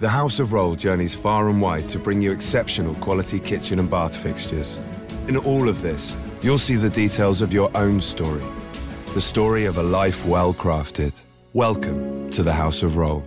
The House of Rohl journeys far and wide to bring you exceptional quality kitchen and bath fixtures. In all of this, you'll see the details of your own story. The story of a life well crafted. Welcome to the House of Rohl.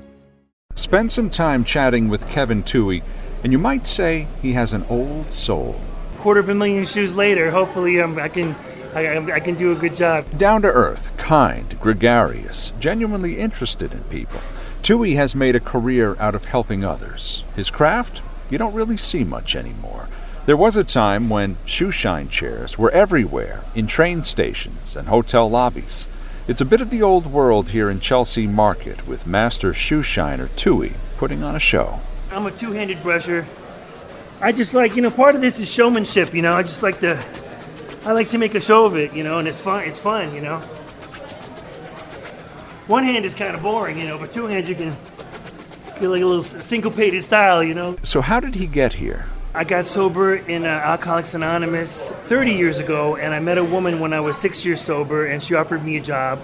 Spend some time chatting with Kevin Toohey, and you might say he has an old soul. Quarter of a million shoes later, hopefully um, I can I, I can do a good job. Down to earth, kind, gregarious, genuinely interested in people. Toohey has made a career out of helping others. His craft, you don't really see much anymore. There was a time when shoeshine chairs were everywhere, in train stations and hotel lobbies. It's a bit of the old world here in Chelsea Market with master shoeshiner Toohey putting on a show. I'm a two-handed brusher. I just like, you know, part of this is showmanship, you know. I just like to I like to make a show of it, you know, and it's fun. It's fun, you know. One hand is kind of boring, you know, but two hands you can get like a little syncopated style, you know. So how did he get here? I got sober in uh, Alcoholics Anonymous 30 years ago, and I met a woman when I was six years sober, and she offered me a job,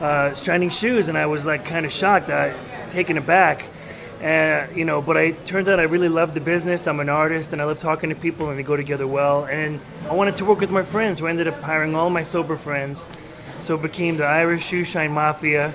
uh, shining shoes, and I was like kind of shocked, uh, taken aback. And you know, but I turned out I really love the business. I'm an artist, and I love talking to people, and they go together well. And I wanted to work with my friends, so I ended up hiring all my sober friends. So it became the Irish Shoe Shine Mafia,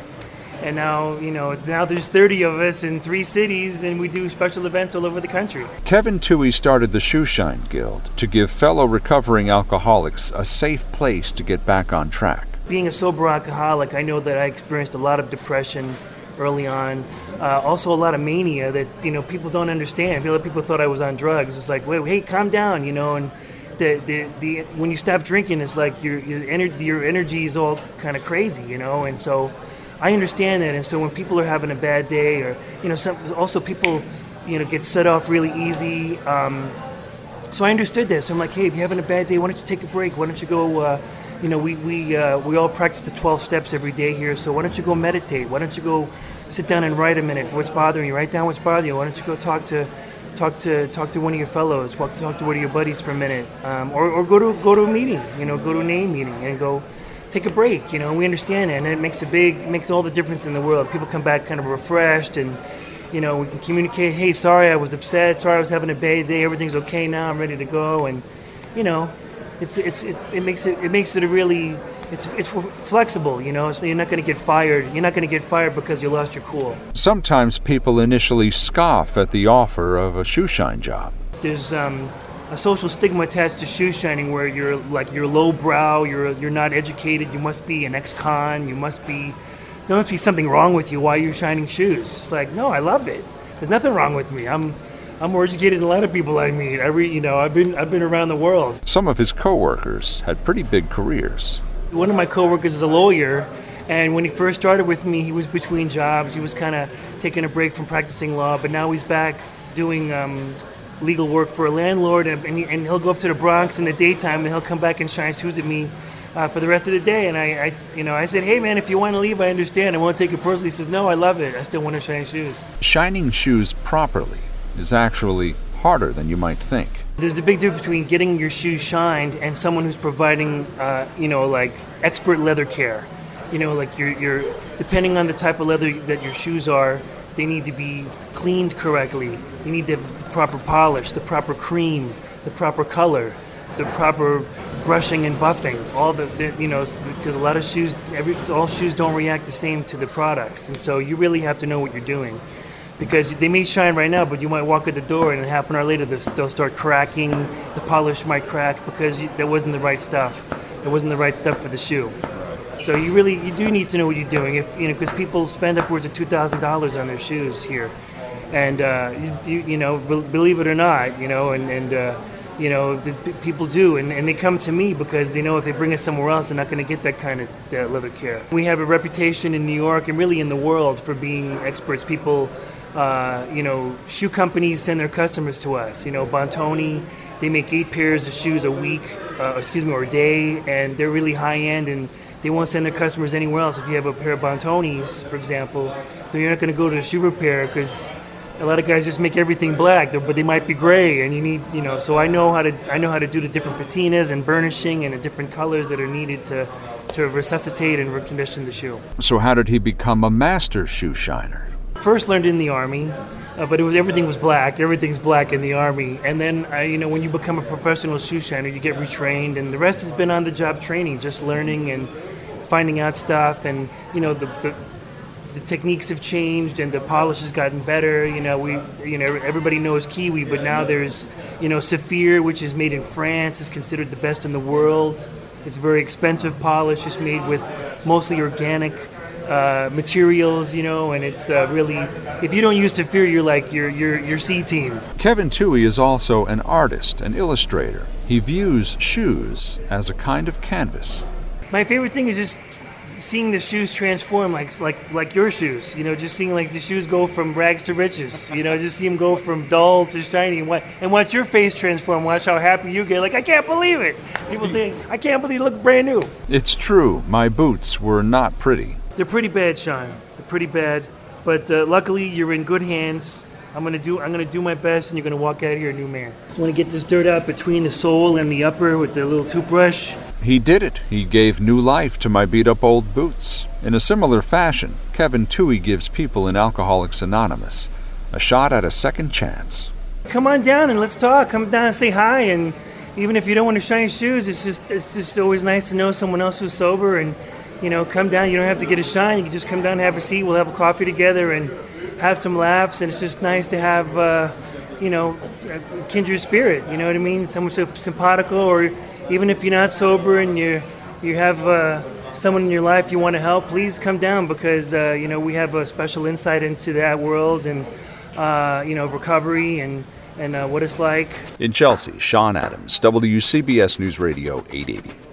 and now you know now there's 30 of us in three cities, and we do special events all over the country. Kevin Toohey started the Shoeshine Guild to give fellow recovering alcoholics a safe place to get back on track. Being a sober alcoholic, I know that I experienced a lot of depression early on. Uh, also, a lot of mania that you know people don't understand. A lot of people thought I was on drugs. It's like, wait, hey, calm down, you know. And the the, the when you stop drinking, it's like your your, ener- your energy is all kind of crazy, you know. And so, I understand that. And so when people are having a bad day, or you know, some also people, you know, get set off really easy. Um, so I understood this. So I'm like, hey, if you're having a bad day, why don't you take a break? Why don't you go? Uh, you know, we we uh, we all practice the 12 steps every day here. So why don't you go meditate? Why don't you go sit down and write a minute? What's bothering you? Write down what's bothering you. Why don't you go talk to talk to talk to one of your fellows? Talk to, talk to one of your buddies for a minute, um, or, or go to go to a meeting. You know, go to an AA meeting and go take a break. You know, we understand it, and it makes a big makes all the difference in the world. People come back kind of refreshed and. You know, we can communicate. Hey, sorry, I was upset. Sorry, I was having a bad day. Everything's okay now. I'm ready to go. And, you know, it's it's it, it makes it it makes it a really it's it's flexible, you know. So you're not going to get fired. You're not going to get fired because you lost your cool. Sometimes people initially scoff at the offer of a shoeshine job. There's um, a social stigma attached to shoe shining, where you're like you're lowbrow, you're you're not educated, you must be an ex-con, you must be there must be something wrong with you. Why you're shining shoes? It's like no, I love it. There's nothing wrong with me. I'm I'm more educated than a lot of people I meet. Every you know, I've been I've been around the world. Some of his coworkers had pretty big careers. One of my coworkers is a lawyer, and when he first started with me, he was between jobs. He was kind of taking a break from practicing law, but now he's back doing um, legal work for a landlord, and, and, he, he'll go up to the Bronx in the daytime, and he'll come back and shine shoes at me. Uh, for the rest of the day, and I, I, you know, I said, "Hey, man, if you want to leave, I understand. I won't take it personally." He says, "No, I love it. I still want to shine shoes." Shining shoes properly is actually harder than you might think. There's a big difference between getting your shoes shined and someone who's providing, uh, you know, like expert leather care. You know, like you're, you're, depending on the type of leather that your shoes are, they need to be cleaned correctly. They need the proper polish, the proper cream, the proper color, the proper brushing and buffing. All the, the you know, because a lot of shoes, every, all shoes don't react the same to the products, and so you really have to know what you're doing because they may shine right now, but you might walk at the door and half an hour later they'll start cracking. The polish might crack because that wasn't the right stuff. It wasn't the right stuff for the shoe. So you really you do need to know what you're doing. If you know because people spend upwards of two thousand dollars on their shoes here, and uh, you, you, you know believe it or not, you know and and. Uh, you know, people do, and, and they come to me because they know if they bring it somewhere else, they're not going to get that kind of leather care. We have a reputation in New York and really in the world for being experts. People uh, you know, shoe companies send their customers to us. You know, Bontoni, they make eight pairs of shoes a week, uh, excuse me, or a day, and they're really high end, and they won't send their customers anywhere else. If you have a pair of Bontonis, for example, then you're not going to go to a shoe repair because a lot of guys just make everything black, but they might be gray, and you need, you know. So I know how to, I know how to do the different patinas and burnishing and the different colors that are needed to, to resuscitate and recondition the shoe. So how did he become a master shoe shiner? First learned in the army, Uh, but it was everything was black. Everything's black in the army. And then uh, you know when you become a professional shoe shiner, you get retrained, and the rest has been on the job training, just learning and finding out stuff. And you know the, the the techniques have changed and the polish has gotten better. You know, we, you know, everybody knows Kiwi, but now there's, you know, Saphir, which is made in France, is considered the best in the world. It's very expensive polish, just made with mostly organic uh, materials, you know, and it's uh, really, if you don't use Saphir, you're like, your your you're C team. Kevin Toohey is also an artist, an illustrator. He views shoes as a kind of canvas. My favorite thing is just seeing the shoes transform like like like your shoes you know just seeing like the shoes go from rags to riches you know just see them go from dull to shiny and, what, and watch your face transform watch how happy you get like i can't believe it people saying i can't believe you look brand new it's true my boots were not pretty they're pretty bad sean they're pretty bad but uh, luckily you're in good hands I'm gonna do. I'm gonna do my best, and you're gonna walk out here a new man. I want to get this dirt out between the sole and the upper with the little toothbrush. He did it. He gave new life to my beat up old boots. In a similar fashion, Kevin Toohey gives people in Alcoholics Anonymous a shot at a second chance. Come on down and let's talk. Come down and say hi. And even if you don't want to shine your shoes, it's just it's just always nice to know someone else who's sober. And you know, come down. You don't have to get a shine. You can just come down have a seat. We'll have a coffee together and have some laughs. And it's just nice to have. Uh, you know, kindred spirit. You know what I mean? Someone so simpatico or even if you're not sober and you you have uh, someone in your life you want to help, please come down because uh, you know we have a special insight into that world and uh, you know recovery and and uh, what it's like. In Chelsea, Sean Adams, WCBS News Radio 880.